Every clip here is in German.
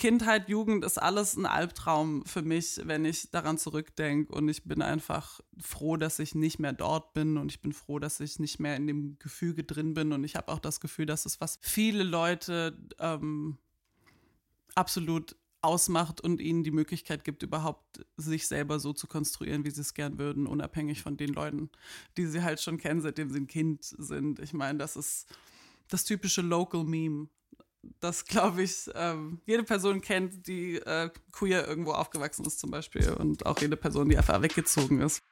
Kindheit, Jugend ist alles ein Albtraum für mich, wenn ich daran zurückdenke. Und ich bin einfach froh, dass ich nicht mehr dort bin. Und ich bin froh, dass ich nicht mehr in dem Gefüge drin bin. Und ich habe auch das Gefühl, dass es was viele Leute ähm, absolut ausmacht und ihnen die Möglichkeit gibt, überhaupt sich selber so zu konstruieren, wie sie es gern würden, unabhängig von den Leuten, die sie halt schon kennen, seitdem sie ein Kind sind. Ich meine, das ist das typische Local Meme das, glaube ich, ähm, jede Person kennt, die äh, queer irgendwo aufgewachsen ist zum Beispiel und auch jede Person, die einfach weggezogen ist.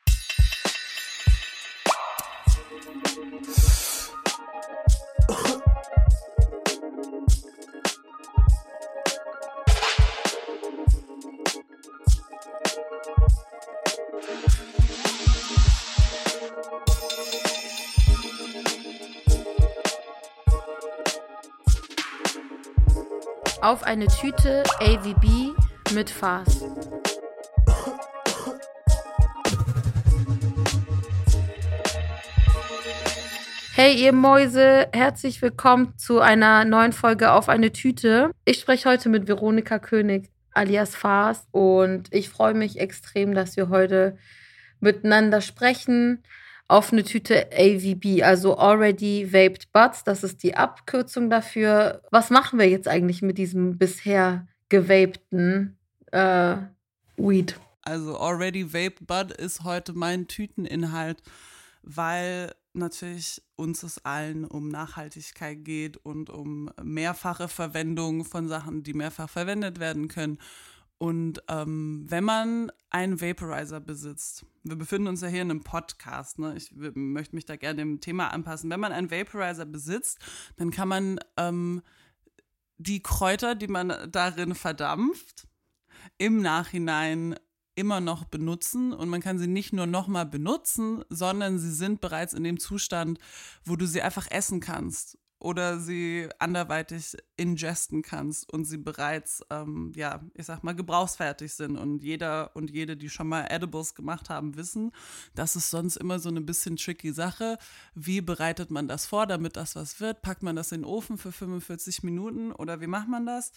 Auf eine Tüte AVB mit Fas. Hey ihr Mäuse, herzlich willkommen zu einer neuen Folge auf eine Tüte. Ich spreche heute mit Veronika König alias Fas und ich freue mich extrem, dass wir heute miteinander sprechen auf eine Tüte AVB, also Already Vaped Buds. Das ist die Abkürzung dafür. Was machen wir jetzt eigentlich mit diesem bisher gewapten äh, Weed? Also Already Vaped Bud ist heute mein Tüteninhalt, weil natürlich uns es allen um Nachhaltigkeit geht und um mehrfache Verwendung von Sachen, die mehrfach verwendet werden können. Und ähm, wenn man einen Vaporizer besitzt, wir befinden uns ja hier in einem Podcast, ne? ich möchte mich da gerne dem Thema anpassen. Wenn man einen Vaporizer besitzt, dann kann man ähm, die Kräuter, die man darin verdampft, im Nachhinein immer noch benutzen und man kann sie nicht nur nochmal benutzen, sondern sie sind bereits in dem Zustand, wo du sie einfach essen kannst oder sie anderweitig ingesten kannst und sie bereits, ähm, ja, ich sag mal, gebrauchsfertig sind. Und jeder und jede, die schon mal Edibles gemacht haben, wissen, das ist sonst immer so eine bisschen tricky Sache. Wie bereitet man das vor, damit das was wird? Packt man das in den Ofen für 45 Minuten oder wie macht man das?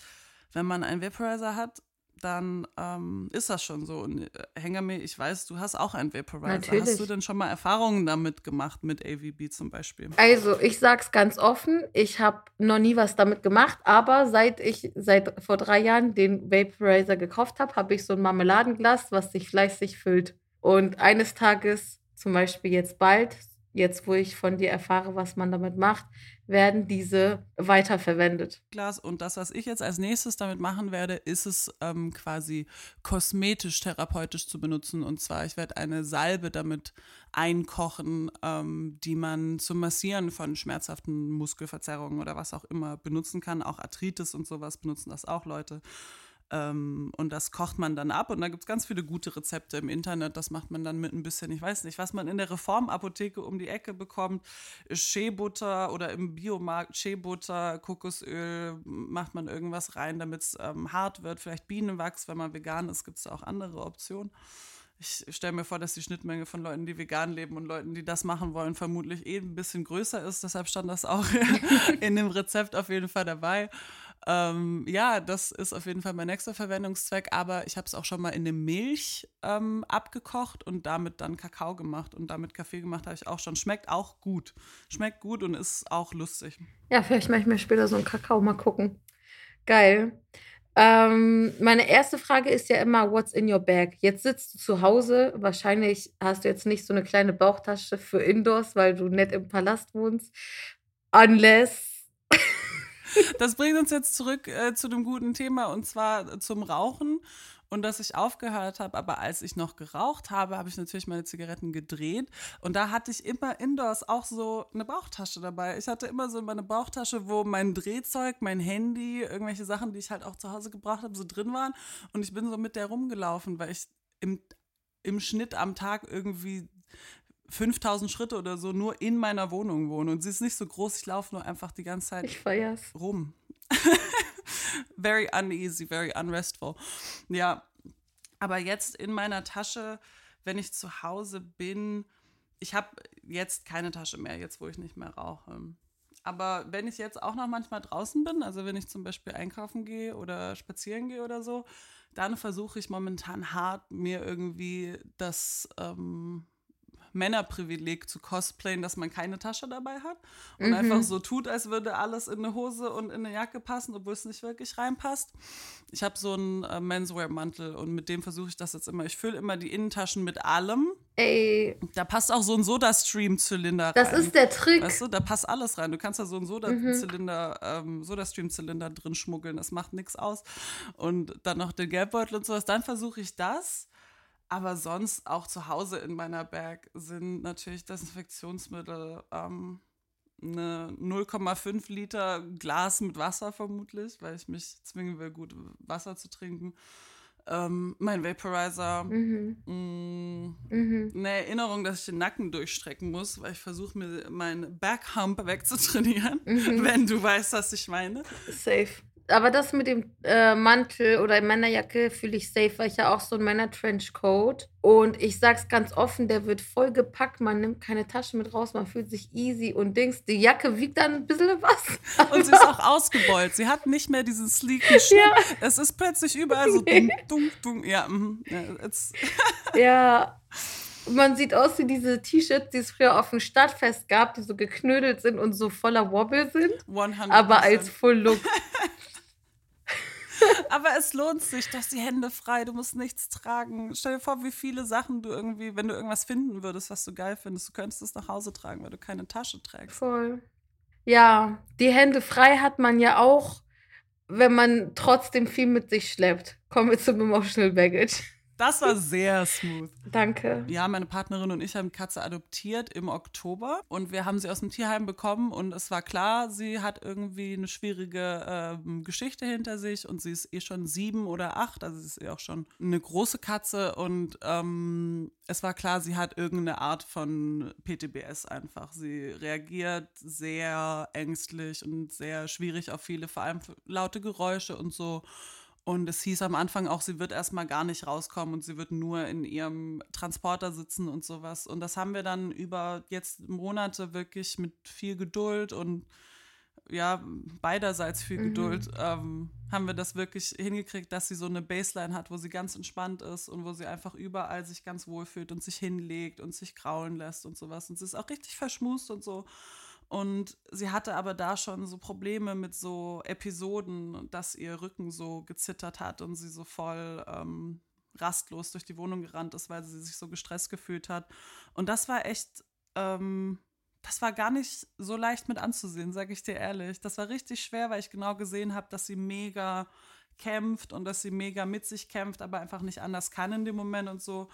Wenn man einen Vaporizer hat, dann ähm, ist das schon so. Und äh, Hengame, ich weiß, du hast auch einen Vaporizer. Natürlich. Hast du denn schon mal Erfahrungen damit gemacht, mit AVB zum Beispiel? Also, ich sag's ganz offen, ich habe noch nie was damit gemacht, aber seit ich seit vor drei Jahren den Vaporizer gekauft habe, habe ich so ein Marmeladenglas, was sich fleißig füllt. Und eines Tages, zum Beispiel jetzt bald, jetzt wo ich von dir erfahre, was man damit macht, werden diese weiterverwendet. Glas und das, was ich jetzt als nächstes damit machen werde, ist es ähm, quasi kosmetisch therapeutisch zu benutzen. Und zwar, ich werde eine Salbe damit einkochen, ähm, die man zum Massieren von schmerzhaften Muskelverzerrungen oder was auch immer benutzen kann. Auch Arthritis und sowas benutzen das auch Leute. Ähm, und das kocht man dann ab. Und da gibt es ganz viele gute Rezepte im Internet. Das macht man dann mit ein bisschen, ich weiß nicht, was man in der Reformapotheke um die Ecke bekommt. Shea-Butter oder im Biomarkt Shea-Butter, Kokosöl, macht man irgendwas rein, damit es ähm, hart wird. Vielleicht Bienenwachs, wenn man vegan ist, gibt es auch andere Optionen. Ich stelle mir vor, dass die Schnittmenge von Leuten, die vegan leben und Leuten, die das machen wollen, vermutlich eh ein bisschen größer ist. Deshalb stand das auch in dem Rezept auf jeden Fall dabei. Ähm, ja, das ist auf jeden Fall mein nächster Verwendungszweck, aber ich habe es auch schon mal in der Milch ähm, abgekocht und damit dann Kakao gemacht und damit Kaffee gemacht habe ich auch schon. Schmeckt auch gut. Schmeckt gut und ist auch lustig. Ja, vielleicht mache ich mir später so einen Kakao mal gucken. Geil. Ähm, meine erste Frage ist ja immer, what's in your bag? Jetzt sitzt du zu Hause, wahrscheinlich hast du jetzt nicht so eine kleine Bauchtasche für Indoors, weil du nicht im Palast wohnst. Unless das bringt uns jetzt zurück äh, zu dem guten Thema und zwar zum Rauchen und dass ich aufgehört habe. Aber als ich noch geraucht habe, habe ich natürlich meine Zigaretten gedreht. Und da hatte ich immer indoors auch so eine Bauchtasche dabei. Ich hatte immer so meine Bauchtasche, wo mein Drehzeug, mein Handy, irgendwelche Sachen, die ich halt auch zu Hause gebraucht habe, so drin waren. Und ich bin so mit der rumgelaufen, weil ich im, im Schnitt am Tag irgendwie 5000 Schritte oder so nur in meiner Wohnung wohne. Und sie ist nicht so groß, ich laufe nur einfach die ganze Zeit ich rum. very uneasy, very unrestful. Ja, aber jetzt in meiner Tasche, wenn ich zu Hause bin, ich habe jetzt keine Tasche mehr, jetzt wo ich nicht mehr rauche. Aber wenn ich jetzt auch noch manchmal draußen bin, also wenn ich zum Beispiel einkaufen gehe oder spazieren gehe oder so, dann versuche ich momentan hart, mir irgendwie das ähm, Männerprivileg zu cosplayen, dass man keine Tasche dabei hat und mhm. einfach so tut, als würde alles in eine Hose und in eine Jacke passen, obwohl es nicht wirklich reinpasst. Ich habe so einen äh, Menswear-Mantel und mit dem versuche ich das jetzt immer. Ich fülle immer die Innentaschen mit allem. Ey. Da passt auch so ein Soda-Stream-Zylinder rein. Das ist der Trick. Weißt du, da passt alles rein. Du kannst da so einen Soda-Zylinder, mhm. ähm, Soda-Stream-Zylinder drin schmuggeln. Das macht nichts aus. Und dann noch den Geldbeutel und sowas. Dann versuche ich das aber sonst auch zu Hause in meiner Bag sind natürlich Desinfektionsmittel, ähm, eine 0,5 Liter Glas mit Wasser vermutlich, weil ich mich zwingen will, gut Wasser zu trinken. Ähm, mein Vaporizer. Mhm. Mh, mm, mhm. Eine Erinnerung, dass ich den Nacken durchstrecken muss, weil ich versuche mir meinen Backhump wegzutrainieren, mhm. wenn du weißt, was ich meine. Safe aber das mit dem äh, Mantel oder Männerjacke fühle ich safe, weil ich ja auch so ein Männer-Trenchcoat. Und ich sag's ganz offen, der wird voll gepackt, man nimmt keine Tasche mit raus, man fühlt sich easy und Dings. Die Jacke wiegt dann ein bisschen was. Und sie ist auch ausgebeult. Sie hat nicht mehr diesen sleeken Schnitt. Ja. Es ist plötzlich überall so dumm, dumm, dumm. Ja, ja, ja. Man sieht aus wie diese T-Shirts, die es früher auf dem Stadtfest gab, die so geknödelt sind und so voller Wobble sind. 100%. Aber als Full Look. Aber es lohnt sich, du hast die Hände frei, du musst nichts tragen. Stell dir vor, wie viele Sachen du irgendwie, wenn du irgendwas finden würdest, was du geil findest, du könntest es nach Hause tragen, weil du keine Tasche trägst. Voll. Ja, die Hände frei hat man ja auch, wenn man trotzdem viel mit sich schleppt. Kommen wir zum Emotional Baggage. Das war sehr smooth. Danke. Ja, meine Partnerin und ich haben Katze adoptiert im Oktober und wir haben sie aus dem Tierheim bekommen und es war klar, sie hat irgendwie eine schwierige ähm, Geschichte hinter sich und sie ist eh schon sieben oder acht, also sie ist eh auch schon eine große Katze und ähm, es war klar, sie hat irgendeine Art von PTBS einfach. Sie reagiert sehr ängstlich und sehr schwierig auf viele, vor allem laute Geräusche und so. Und es hieß am Anfang auch, sie wird erstmal gar nicht rauskommen und sie wird nur in ihrem Transporter sitzen und sowas. Und das haben wir dann über jetzt Monate wirklich mit viel Geduld und ja, beiderseits viel mhm. Geduld, ähm, haben wir das wirklich hingekriegt, dass sie so eine Baseline hat, wo sie ganz entspannt ist und wo sie einfach überall sich ganz wohl fühlt und sich hinlegt und sich kraulen lässt und sowas. Und sie ist auch richtig verschmust und so. Und sie hatte aber da schon so Probleme mit so Episoden, dass ihr Rücken so gezittert hat und sie so voll ähm, rastlos durch die Wohnung gerannt ist, weil sie sich so gestresst gefühlt hat. Und das war echt, ähm, das war gar nicht so leicht mit anzusehen, sage ich dir ehrlich. Das war richtig schwer, weil ich genau gesehen habe, dass sie mega kämpft und dass sie mega mit sich kämpft, aber einfach nicht anders kann in dem Moment und so.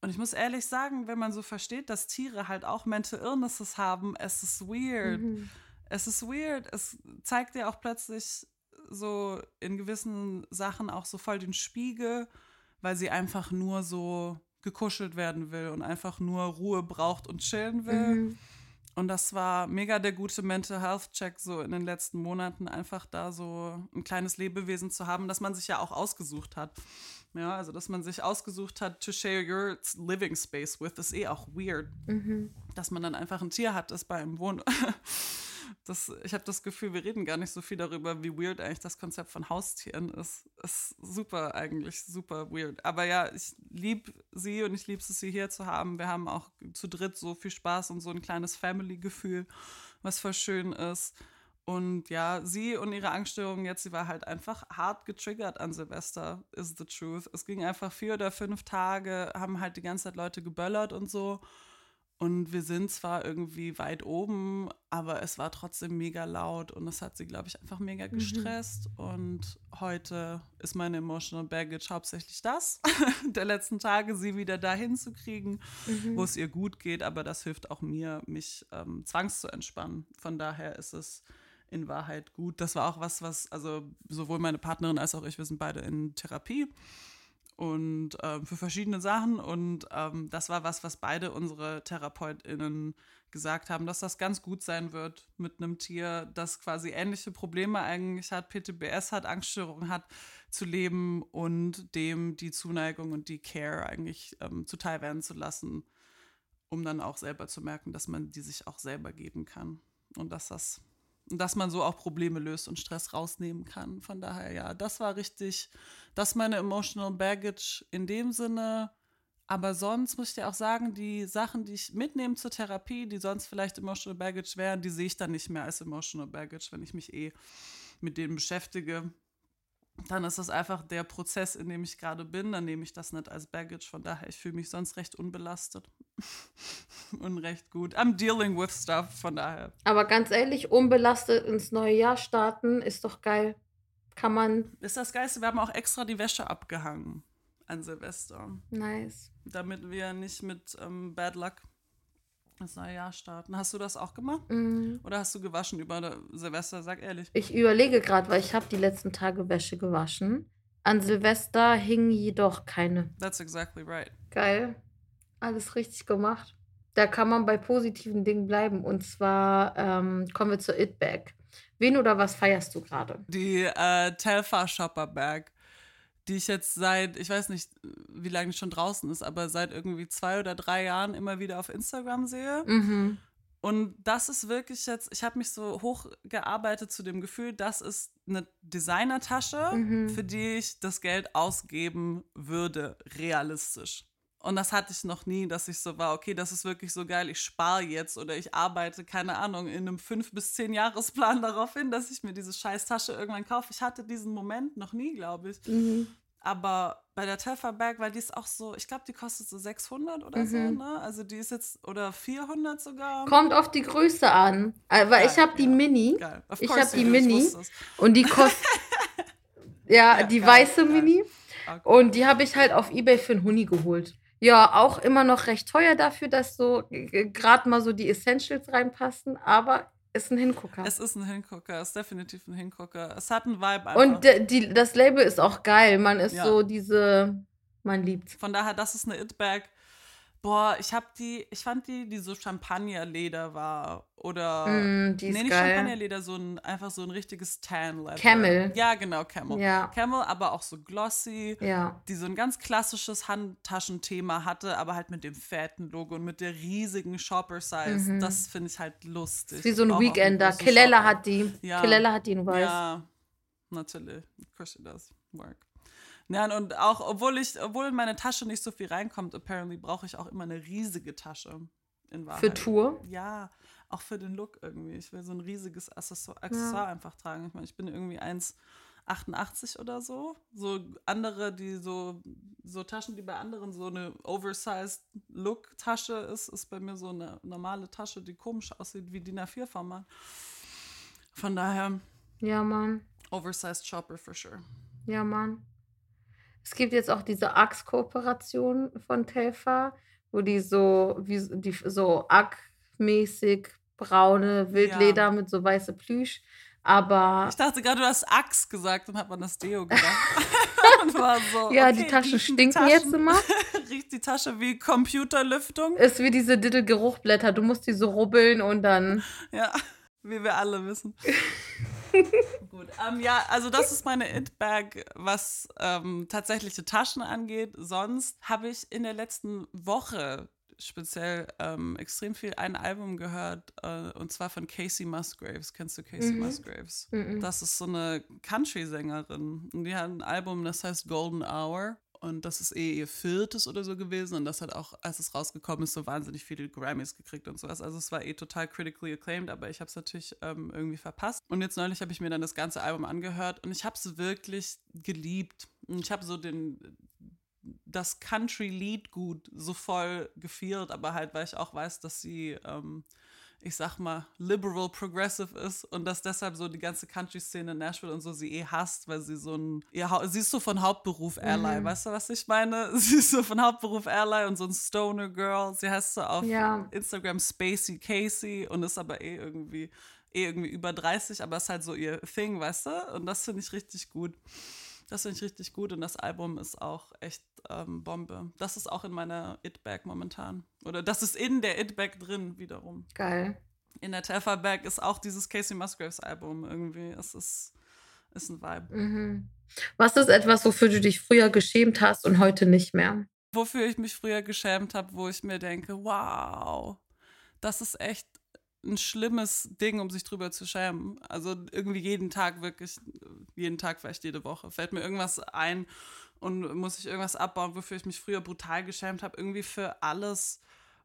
Und ich muss ehrlich sagen, wenn man so versteht, dass Tiere halt auch Mental Illnesses haben, es ist weird. Mhm. Es ist weird. Es zeigt dir auch plötzlich so in gewissen Sachen auch so voll den Spiegel, weil sie einfach nur so gekuschelt werden will und einfach nur Ruhe braucht und chillen will. Mhm. Und das war mega der gute Mental Health Check, so in den letzten Monaten einfach da so ein kleines Lebewesen zu haben, das man sich ja auch ausgesucht hat. Ja, also dass man sich ausgesucht hat, to share your living space with, ist eh auch weird. Mhm. Dass man dann einfach ein Tier hat, das bei einem wohnt. Das, ich habe das Gefühl, wir reden gar nicht so viel darüber, wie weird eigentlich das Konzept von Haustieren ist. Ist super eigentlich, super weird. Aber ja, ich liebe sie und ich liebe es, sie hier zu haben. Wir haben auch zu dritt so viel Spaß und so ein kleines Family-Gefühl, was voll schön ist. Und ja, sie und ihre Angststörung jetzt, sie war halt einfach hart getriggert an Silvester, is the truth. Es ging einfach vier oder fünf Tage, haben halt die ganze Zeit Leute geböllert und so. Und wir sind zwar irgendwie weit oben, aber es war trotzdem mega laut und es hat sie, glaube ich, einfach mega mhm. gestresst. Mhm. Und heute ist meine Emotional Baggage hauptsächlich das, der letzten Tage, sie wieder dahin zu kriegen, mhm. wo es ihr gut geht. Aber das hilft auch mir, mich ähm, zwangs zu entspannen. Von daher ist es in Wahrheit gut. Das war auch was, was, also sowohl meine Partnerin als auch ich, wir sind beide in Therapie und ähm, für verschiedene Sachen. Und ähm, das war was, was beide unsere TherapeutInnen gesagt haben, dass das ganz gut sein wird mit einem Tier, das quasi ähnliche Probleme eigentlich hat, PTBS hat, Angststörungen hat, zu leben und dem die Zuneigung und die Care eigentlich ähm, zuteil werden zu lassen, um dann auch selber zu merken, dass man die sich auch selber geben kann. Und dass das Und dass man so auch Probleme löst und Stress rausnehmen kann. Von daher, ja, das war richtig, das ist meine emotional baggage in dem Sinne. Aber sonst muss ich dir auch sagen, die Sachen, die ich mitnehme zur Therapie, die sonst vielleicht emotional baggage wären, die sehe ich dann nicht mehr als emotional baggage, wenn ich mich eh mit denen beschäftige dann ist das einfach der Prozess, in dem ich gerade bin. Dann nehme ich das nicht als Baggage. Von daher, ich fühle mich sonst recht unbelastet und recht gut. I'm dealing with stuff, von daher. Aber ganz ehrlich, unbelastet ins neue Jahr starten ist doch geil. Kann man. Ist das Geilste. Wir haben auch extra die Wäsche abgehangen an Silvester. Nice. Damit wir nicht mit ähm, Bad Luck das neue Jahr starten. Hast du das auch gemacht? Mhm. Oder hast du gewaschen über Silvester? Sag ehrlich. Ich überlege gerade, weil ich habe die letzten Tage Wäsche gewaschen. An Silvester hing jedoch keine. That's exactly right. Geil. Alles richtig gemacht. Da kann man bei positiven Dingen bleiben. Und zwar ähm, kommen wir zur It-Bag. Wen oder was feierst du gerade? Die äh, Telfa Shopper Bag die ich jetzt seit, ich weiß nicht, wie lange schon draußen ist, aber seit irgendwie zwei oder drei Jahren immer wieder auf Instagram sehe. Mhm. Und das ist wirklich jetzt, ich habe mich so hochgearbeitet zu dem Gefühl, das ist eine Designertasche, Mhm. für die ich das Geld ausgeben würde, realistisch. Und das hatte ich noch nie, dass ich so war, okay, das ist wirklich so geil, ich spare jetzt oder ich arbeite, keine Ahnung, in einem fünf bis zehn Jahresplan darauf hin, dass ich mir diese scheiß Tasche irgendwann kaufe. Ich hatte diesen Moment noch nie, glaube ich. Mhm. Aber bei der Telfer Bag, weil die ist auch so, ich glaube, die kostet so 600 oder so, Mhm. ne? Also die ist jetzt, oder 400 sogar. Kommt auf die Größe an. Äh, Weil ich habe die ja. Mini Geil. Ich course hab you die Mini. und die kostet. ja, Ja, die geil, weiße geil. Mini. Okay. Und die habe ich halt auf Ebay für einen Huni geholt. Ja, auch immer noch recht teuer dafür, dass so gerade mal so die Essentials reinpassen, aber ist ein Hingucker. Es ist ein Hingucker, es ist definitiv ein Hingucker. Es hat einen Vibe einfach. Und die, das Label ist auch geil. Man ist Ja. so diese, man liebt. Von daher, das ist eine It-Bag. Boah, ich hab die, ich fand die, die so Champagnerleder war. Oder. Mm, die ist nee, nicht geil. Champagnerleder, so ein, einfach so ein richtiges Tan-Leather. Camel. Ja, genau, Camel. Ja, Camel, aber auch so glossy. ja. die so ein ganz klassisches Handtaschenthema hatte, aber halt mit dem fetten Logo und mit der riesigen Shopper-Size. Mhm. Das finde ich halt lustig. Wie so ein Weekender. Shopper. hat die. Ja. Kilella hat die in weiß. Ja, natürlich. Of course it does. Work. Ja, und auch, obwohl ich, obwohl in meine Tasche nicht so viel reinkommt, apparently brauche ich auch immer eine riesige Tasche. In Wahrheit. Für Tour. Ja, auch für den Look irgendwie. Ich will so ein riesiges Accessor- Accessoire einfach tragen. Ich meine, ich bin irgendwie 1,88 oder so. So andere, die so, so Taschen, die bei anderen so eine oversized Look-Tasche ist, ist bei mir so eine normale Tasche, die komisch aussieht wie DIN A4-Format. Von daher, Ja, Mann. oversized Shopper for sure. Ja, Mann. Es gibt jetzt auch diese Axe-Kooperation von Telfa, wo die so, wie so- die so Ack-mäßig braune Wildleder mit so weiße Plüsch. Aber Ich dachte gerade, du hast Axt gesagt und hab an das Deo gedacht. und war so, ja, okay, die Taschen stinken Taschen- jetzt immer. Riecht die Tasche wie Computerlüftung? Ist wie diese Diddle Geruchblätter. Du musst die so rubbeln und dann. Ja, wie wir alle wissen. Gut, ähm, ja, also das ist meine It-Bag, was ähm, tatsächliche Taschen angeht. Sonst habe ich in der letzten Woche speziell ähm, extrem viel ein Album gehört, äh, und zwar von Casey Musgraves. Kennst du Casey Mhm. Musgraves? Mhm. Das ist so eine Country-Sängerin. Und die hat ein Album, das heißt Golden Hour. Und das ist eh ihr viertes oder so gewesen. Und das hat auch, als es rausgekommen ist, so wahnsinnig viele Grammys gekriegt und sowas. Also es war eh total critically acclaimed, aber ich habe es natürlich ähm, irgendwie verpasst. Und jetzt neulich habe ich mir dann das ganze Album angehört und ich habe es wirklich geliebt. Und ich habe so den das Country-Lied gut so voll gefeiert, aber halt, weil ich auch weiß, dass sie, ähm, ich sag mal, liberal progressive ist und dass deshalb so die ganze Country-Szene in Nashville und so sie eh hasst, weil sie so ein, ihr, sie ist so von Hauptberuf Ally, Mhm. weißt du, was ich meine? Sie ist so von Hauptberuf Ally und so ein Stoner Girl. Sie heißt so auf Ja. Instagram Spacey Casey und ist aber eh irgendwie, eh irgendwie über 30, aber ist halt so ihr Thing, weißt du? Und das finde ich richtig gut. Das finde ich richtig gut und das Album ist auch echt ähm, Bombe. Das ist auch in meiner It-Bag momentan. Oder das ist in der It-Bag drin wiederum. Geil. In der Telfa-Bag ist auch dieses Casey Musgraves Album irgendwie. Es ist, ist ein Vibe. Mhm. Was ist etwas, wofür du dich früher geschämt hast und heute nicht mehr? Wofür ich mich früher geschämt habe, wo ich mir denke, wow, das ist echt ein schlimmes Ding, um sich drüber zu schämen. Also irgendwie jeden Tag, wirklich, jeden Tag, vielleicht jede Woche, fällt mir irgendwas ein und muss ich irgendwas abbauen, wofür ich mich früher brutal geschämt habe. Irgendwie für alles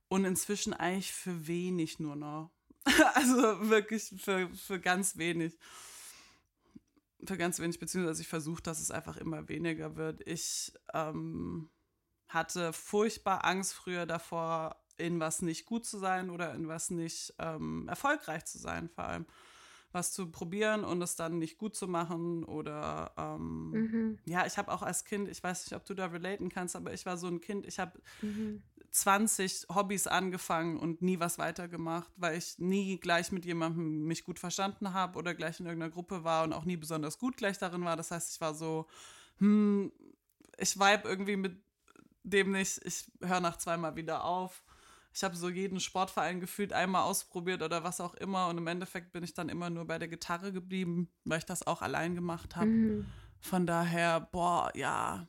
und inzwischen eigentlich für wenig nur noch. also wirklich für, für ganz wenig. Für ganz wenig, beziehungsweise ich versuche, dass es einfach immer weniger wird. Ich ähm, hatte furchtbar Angst früher davor, in was nicht gut zu sein oder in was nicht ähm, erfolgreich zu sein, vor allem was zu probieren und es dann nicht gut zu machen oder ähm, mhm. ja, ich habe auch als Kind, ich weiß nicht, ob du da relaten kannst, aber ich war so ein Kind, ich habe mhm. 20 Hobbys angefangen und nie was weitergemacht, weil ich nie gleich mit jemandem mich gut verstanden habe oder gleich in irgendeiner Gruppe war und auch nie besonders gut gleich darin war. Das heißt, ich war so, hm, ich vibe irgendwie mit dem nicht, ich höre nach zweimal wieder auf. Ich habe so jeden Sportverein gefühlt einmal ausprobiert oder was auch immer und im Endeffekt bin ich dann immer nur bei der Gitarre geblieben, weil ich das auch allein gemacht habe. Mhm. Von daher, boah, ja,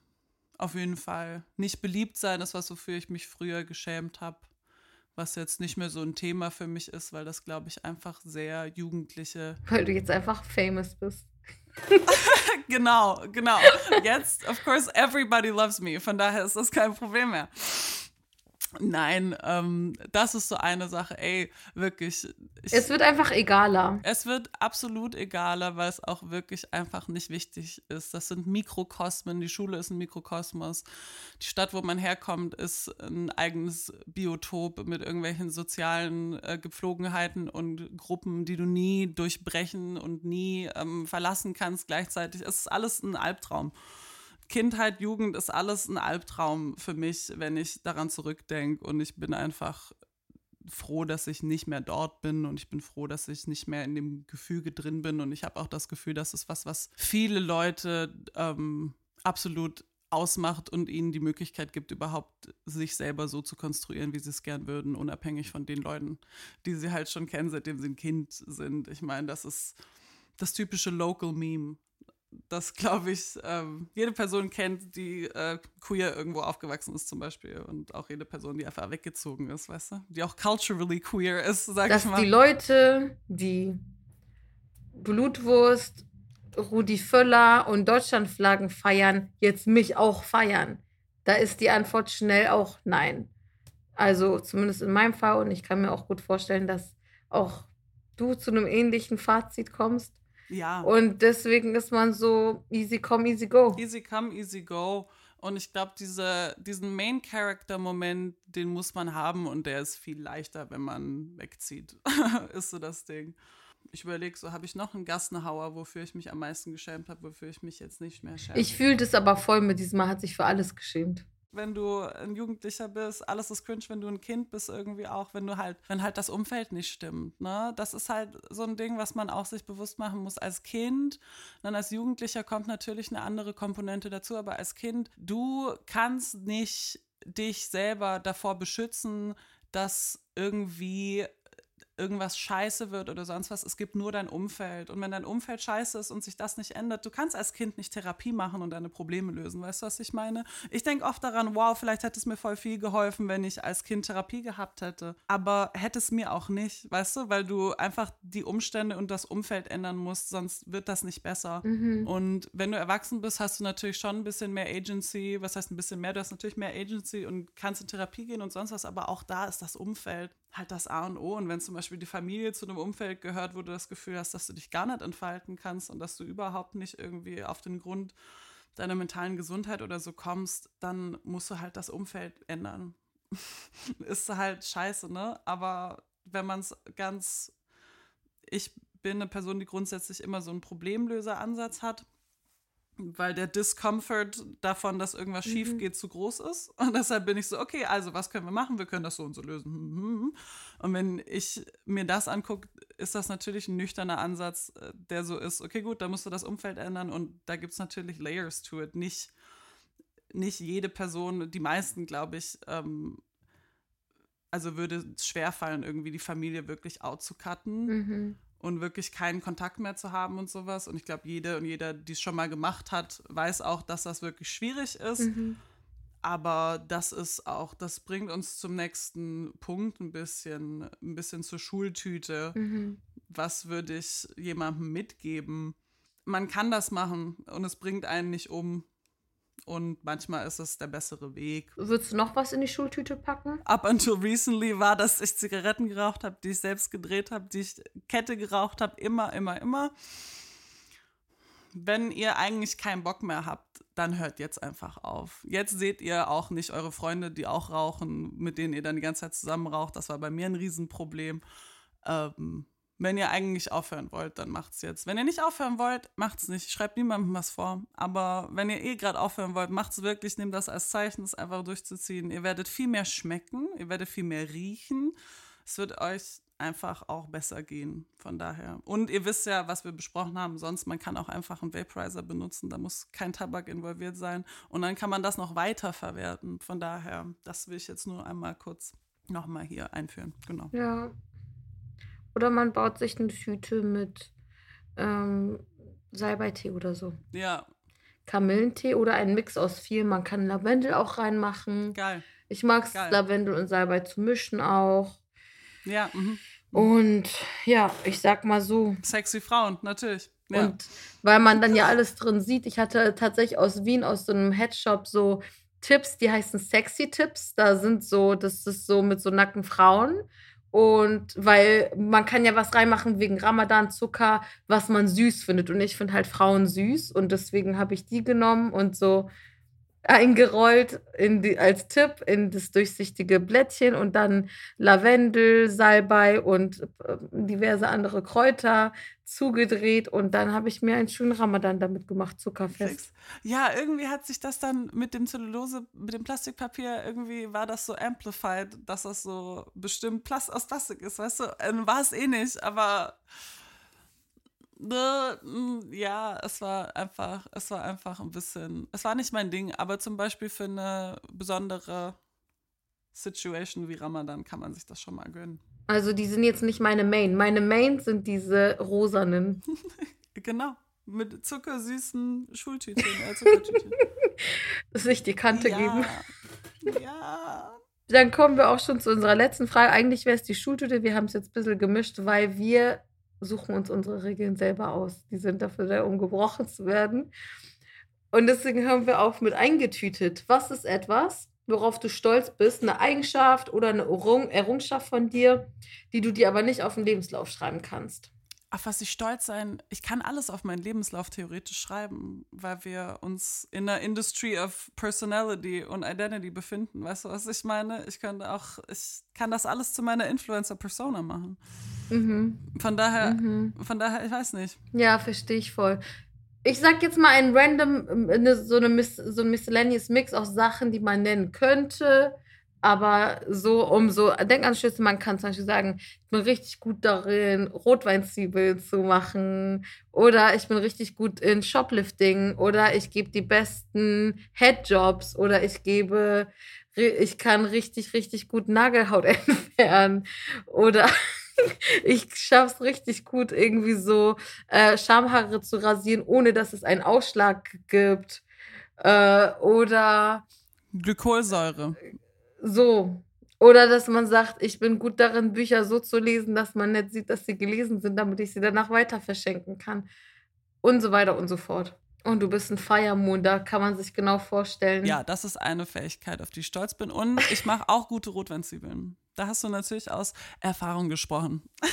auf jeden Fall. Nicht beliebt sein ist was, wofür ich mich früher geschämt habe. Was jetzt nicht mehr so ein Thema für mich ist, weil das, glaube ich, einfach sehr jugendliche. Weil du jetzt einfach famous bist. genau, genau. Jetzt, of course, everybody loves me. Von daher ist das kein Problem mehr. Nein, ähm, das ist so eine Sache, ey, wirklich. Ich, es wird einfach egaler. Es wird absolut egaler, weil es auch wirklich einfach nicht wichtig ist. Das sind Mikrokosmen, die Schule ist ein Mikrokosmos. Die Stadt, wo man herkommt, ist ein eigenes Biotop mit irgendwelchen sozialen äh, Gepflogenheiten und Gruppen, die du nie durchbrechen und nie ähm, verlassen kannst gleichzeitig. Es ist alles ein Albtraum. Kindheit, Jugend ist alles ein Albtraum für mich, wenn ich daran zurückdenke. Und ich bin einfach froh, dass ich nicht mehr dort bin und ich bin froh, dass ich nicht mehr in dem Gefüge drin bin. Und ich habe auch das Gefühl, das ist was, was viele Leute ähm, absolut ausmacht und ihnen die Möglichkeit gibt, überhaupt sich selber so zu konstruieren, wie sie es gern würden, unabhängig von den Leuten, die sie halt schon kennen, seitdem sie ein Kind sind. Ich meine, das ist das typische Local Meme das, glaube ich, ähm, jede Person kennt, die äh, queer irgendwo aufgewachsen ist zum Beispiel. Und auch jede Person, die einfach weggezogen ist, weißt du? Die auch culturally queer ist, sag Dass ich mal. die Leute, die Blutwurst, Rudi Völler und Deutschlandflaggen feiern, jetzt mich auch feiern. Da ist die Antwort schnell auch nein. Also zumindest in meinem Fall. Und ich kann mir auch gut vorstellen, dass auch du zu einem ähnlichen Fazit kommst. Ja. Und deswegen ist man so easy come, easy go. Easy come, easy go. Und ich glaube, diese, diesen Main-Character-Moment, den muss man haben und der ist viel leichter, wenn man wegzieht. ist so das Ding. Ich überlege, so habe ich noch einen Gassenhauer, wofür ich mich am meisten geschämt habe, wofür ich mich jetzt nicht mehr schäme. Ich fühle das aber voll mit diesem, man hat sich für alles geschämt wenn du ein Jugendlicher bist, alles ist cringe, wenn du ein Kind bist irgendwie auch, wenn du halt, wenn halt das Umfeld nicht stimmt, ne? Das ist halt so ein Ding, was man auch sich bewusst machen muss als Kind. Dann als Jugendlicher kommt natürlich eine andere Komponente dazu, aber als Kind, du kannst nicht dich selber davor beschützen, dass irgendwie irgendwas scheiße wird oder sonst was. Es gibt nur dein Umfeld. Und wenn dein Umfeld scheiße ist und sich das nicht ändert, du kannst als Kind nicht Therapie machen und deine Probleme lösen. Weißt du, was ich meine? Ich denke oft daran, wow, vielleicht hätte es mir voll viel geholfen, wenn ich als Kind Therapie gehabt hätte. Aber hätte es mir auch nicht, weißt du, weil du einfach die Umstände und das Umfeld ändern musst, sonst wird das nicht besser. Mhm. Und wenn du erwachsen bist, hast du natürlich schon ein bisschen mehr Agency. Was heißt ein bisschen mehr? Du hast natürlich mehr Agency und kannst in Therapie gehen und sonst was. Aber auch da ist das Umfeld halt das A und O. Und wenn zum Beispiel die Familie zu einem Umfeld gehört, wo du das Gefühl hast, dass du dich gar nicht entfalten kannst und dass du überhaupt nicht irgendwie auf den Grund deiner mentalen Gesundheit oder so kommst, dann musst du halt das Umfeld ändern. Ist halt scheiße, ne? Aber wenn man es ganz, ich bin eine Person, die grundsätzlich immer so einen Problemlöseransatz hat weil der Discomfort davon, dass irgendwas mhm. schief geht, zu groß ist. Und deshalb bin ich so, okay, also was können wir machen? Wir können das so und so lösen. Mhm. Und wenn ich mir das angucke, ist das natürlich ein nüchterner Ansatz, äh, der so ist, okay, gut, da musst du das Umfeld ändern und da gibt es natürlich Layers to it. Nicht, nicht jede Person, die meisten, glaube ich, ähm, also würde es schwerfallen, irgendwie die Familie wirklich out zu cutten. Mhm und wirklich keinen Kontakt mehr zu haben und sowas. Und ich glaube, jede und jeder, die es schon mal gemacht hat, weiß auch, dass das wirklich schwierig ist. Mhm. aber das ist auch, das bringt uns zum nächsten Punkt ein bisschen, ein bisschen zur Schultüte. Mhm. Was würde ich jemandem mitgeben? Man kann das machen und es bringt einen nicht um. Und manchmal ist es der bessere Weg. Würdest du noch was in die Schultüte packen? Up until recently war, dass ich Zigaretten geraucht habe, die ich selbst gedreht habe, die ich Kette geraucht habe, immer, immer, immer. Wenn ihr eigentlich keinen Bock mehr habt, dann hört jetzt einfach auf. Jetzt seht ihr auch nicht eure Freunde, die auch rauchen, mit denen ihr dann die ganze Zeit zusammen raucht. Das war bei mir ein Riesenproblem. Ähm, wenn ihr eigentlich aufhören wollt, dann macht's jetzt. Wenn ihr nicht aufhören wollt, macht's nicht. Schreibt niemandem was vor. Aber wenn ihr eh gerade aufhören wollt, macht's wirklich. Nehmt das als Zeichen, es einfach durchzuziehen. Ihr werdet viel mehr schmecken, ihr werdet viel mehr riechen. Es wird euch einfach auch besser gehen. Von daher. Und ihr wisst ja, was wir besprochen haben. Sonst, man kann auch einfach einen Vaporizer benutzen. Da muss kein Tabak involviert sein. Und dann kann man das noch weiter verwerten. Von daher, das will ich jetzt nur einmal kurz nochmal hier einführen. Genau. Ja. Oder man baut sich eine Tüte mit ähm, Salbeitee oder so. Ja, Kamillentee oder ein Mix aus viel. Man kann Lavendel auch reinmachen. geil. Ich mag es. Lavendel und Salbei zu mischen auch. Ja, mhm. Und ja, ich sag mal so. sexy Frauen, natürlich. Ja. Und weil man dann ja alles drin sieht, ich hatte tatsächlich aus Wien, aus so einem Headshop, so Tipps, die heißen Sexy Tipps. Da sind so, das ist so mit so nackten Frauen. Und weil man kann ja was reinmachen wegen Ramadan, Zucker, was man süß findet. Und ich finde halt Frauen süß. Und deswegen habe ich die genommen und so eingerollt in die, als Tipp in das durchsichtige Blättchen und dann Lavendel, Salbei und äh, diverse andere Kräuter zugedreht und dann habe ich mir einen schönen Ramadan damit gemacht, zuckerfest. Ja, irgendwie hat sich das dann mit dem Zellulose, mit dem Plastikpapier, irgendwie war das so amplified, dass das so bestimmt Plast aus Plastik ist, weißt du? Ähm, war es eh nicht, aber ja, es war einfach, es war einfach ein bisschen, es war nicht mein Ding, aber zum Beispiel für eine besondere Situation wie Ramadan kann man sich das schon mal gönnen. Also die sind jetzt nicht meine Main. Meine Main sind diese rosanen. Genau, mit zuckersüßen Schultütchen, äh, Zuckertütchen. Sich die Kante ja. geben. Ja. Dann kommen wir auch schon zu unserer letzten Frage. Eigentlich wäre es die Schultüte. Wir haben es jetzt ein bisschen gemischt, weil wir suchen uns unsere Regeln selber aus. Die sind dafür da, um gebrochen zu werden. Und deswegen hören wir auf mit eingetütet. Was ist etwas, worauf du stolz bist, eine Eigenschaft oder eine Errung Errungenschaft von dir, die du dir aber nicht auf den Lebenslauf schreiben kannst? Auf was ich stolz sein, ich kann alles auf meinen Lebenslauf theoretisch schreiben, weil wir uns in der Industry of Personality und Identity befinden. Weißt du, was ich meine? Ich könnte auch, ich kann das alles zu meiner Influencer-Persona machen. Mhm. Von daher, Mhm. von daher, ich weiß nicht. Ja, verstehe ich voll. Ich sag jetzt mal ein random, eine, so, eine Miss, so ein miscellaneous Mix aus Sachen, die man nennen könnte. Aber so, um so Denkanstöße, man kann zum Beispiel sagen, ich bin richtig gut darin, Rotweinzwiebeln zu machen. Oder ich bin richtig gut in Shoplifting. Oder ich gebe die besten Headjobs. Oder ich gebe, ich kann richtig, richtig gut Nagelhaut entfernen. Oder ich schaff's richtig gut, irgendwie so äh, Schamhaare zu rasieren, ohne dass es einen Ausschlag gibt. Äh, oder Glykolsäure. so. Oder dass man sagt, ich bin gut darin, Bücher so zu lesen, dass man nicht sieht, dass sie gelesen sind, damit ich sie danach weiter verschenken kann. Und so weiter und so fort. Und du bist ein Firemoon, da kann man sich genau vorstellen. Ja, das ist eine Fähigkeit, auf die ich stolz bin. Und ich mache auch gute Rotweinzwiebeln. Da hast du natürlich aus Erfahrung gesprochen.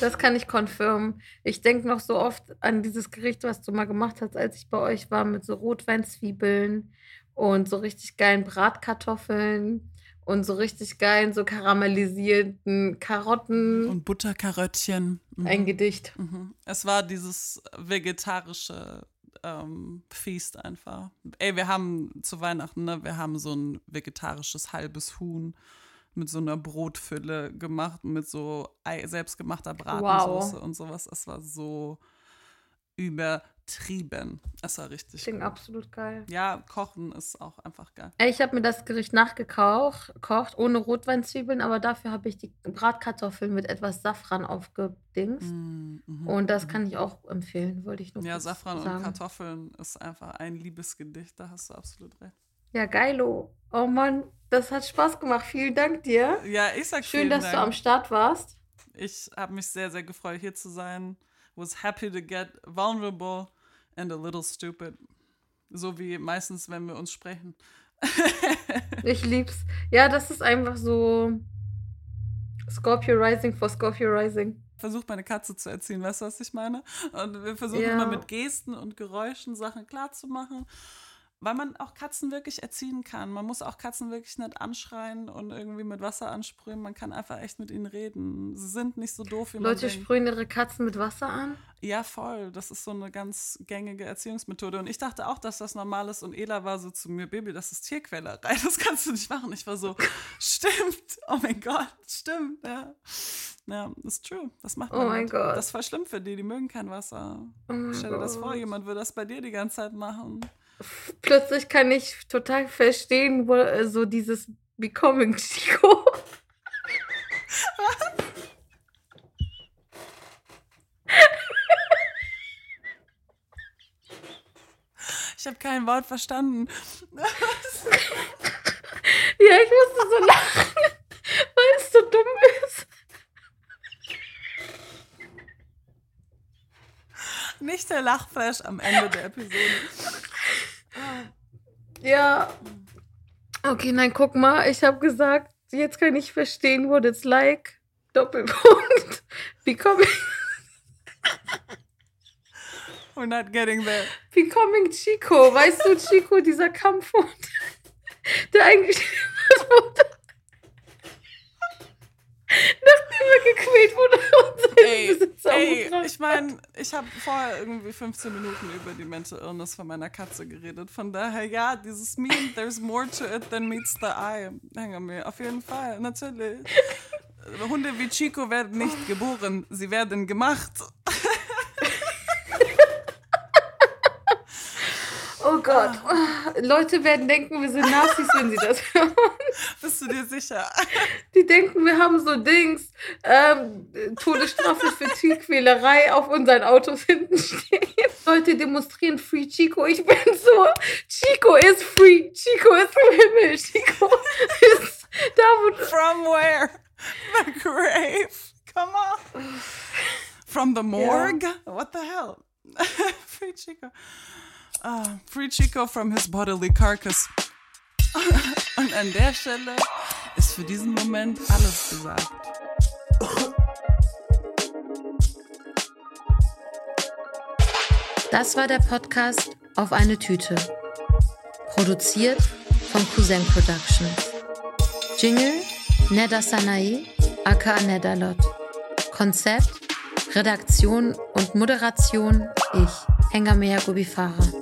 Das kann ich confirmen. Ich denke noch so oft an dieses Gericht, was du mal gemacht hast, als ich bei euch war, mit so Rotweinzwiebeln und so richtig geilen Bratkartoffeln und so richtig geilen, so karamellisierten Karotten. Und Butterkaröttchen. Mhm. Ein Gedicht. Mhm. Es war dieses vegetarische ähm, Feast einfach. Ey, wir haben zu Weihnachten, ne, wir haben so ein vegetarisches halbes Huhn mit so einer Brotfülle gemacht, mit so ei- selbstgemachter Bratensauce und sowas. Es war so übertrieben. Es war richtig. Klingt gut. absolut geil. Ja, kochen ist auch einfach geil. Ich habe mir das Gericht nachgekocht, kocht, ohne Rotweinzwiebeln, aber dafür habe ich die Bratkartoffeln mit etwas Safran aufgedingst. Mm, mhm, Und das mhm. kann ich auch empfehlen, wollte ich nur Ja, Safran sagen. und Kartoffeln ist einfach ein Liebesgedicht, da hast du absolut recht. Ja, geilo. Oh Mann, das hat Spaß gemacht. Vielen Dank dir. Ja, ich sag Schön, dass Dank. du am Start warst. Ich habe mich sehr, sehr gefreut, hier zu sein. Was happy to get vulnerable and a little stupid. So wie meistens, wenn wir uns sprechen. Ich lieb's. Ja, das ist einfach so Scorpio Rising for Scorpio Rising. Versucht meine Katze zu erziehen, weißt du, was ich meine? Und wir versuchen Ja. immer mit Gesten und Geräuschen Sachen klarzumachen. Weil man auch Katzen wirklich erziehen kann. Man muss auch Katzen wirklich nicht anschreien und irgendwie mit Wasser ansprühen. Man kann einfach echt mit ihnen reden. Sie sind nicht so doof, wie man Leute sprühen ihre Katzen mit Wasser an. Ja, voll. Das ist so eine ganz gängige Erziehungsmethode. Und ich dachte auch, dass das normal ist. Und Ela war so zu mir, Baby, das ist Tierquälerei. Das kannst du nicht machen. Ich war so, stimmt. Oh mein Gott, stimmt. Ja, ja ist true. Das macht Oh man mein nicht. Gott. Das ist voll schlimm für die. Die mögen kein Wasser. Oh mein Stell dir das vor, jemand würde das bei dir die ganze Zeit machen. Plötzlich kann ich total verstehen, wo äh, so dieses Becoming Chico. Ich habe kein Wort verstanden. Ja, ich musste so lachen, weil es so dumm ist. Nicht der Lachflash am Ende der Episode. Ja. Okay, nein, guck mal, ich habe gesagt, jetzt kann ich verstehen, what it's like. Doppelpunkt. Becoming, We're not getting there. becoming Chico. Weißt du, Chico, dieser Kampfhund, der eigentlich wurde, nachdem er gequält wurde und Ey, Besitzer ey ich meine, ich habe vorher irgendwie 15 Minuten über die Mental Illness von meiner Katze geredet. Von daher, ja, dieses Meme, there's more to it than meets the eye. Hängen wir. Auf jeden Fall, natürlich. Hunde wie Chico werden nicht geboren, sie werden gemacht. Oh Gott. Leute werden denken, wir sind Nazis, wenn sie das hören. Bist du dir sicher? Die denken, wir haben so Dings, ähm, Todesstrafe für Tierquälerei auf unseren Autos hinten stehen. Leute demonstrieren Free Chico. Ich bin so, Chico ist free. Chico ist im Himmel. Chico ist da, wo... From where? The grave. Come on. From the morgue? What the hell? Free Chico. Ah, free Chico from his bodily carcass. Und an der Stelle ist für diesen Moment alles gesagt. Das war der Podcast Auf eine Tüte. Produziert von Cousin Productions. Jingle Neda Sanae, aka Nedalot. Konzept, Redaktion und Moderation ich, Hengamea Gubifara.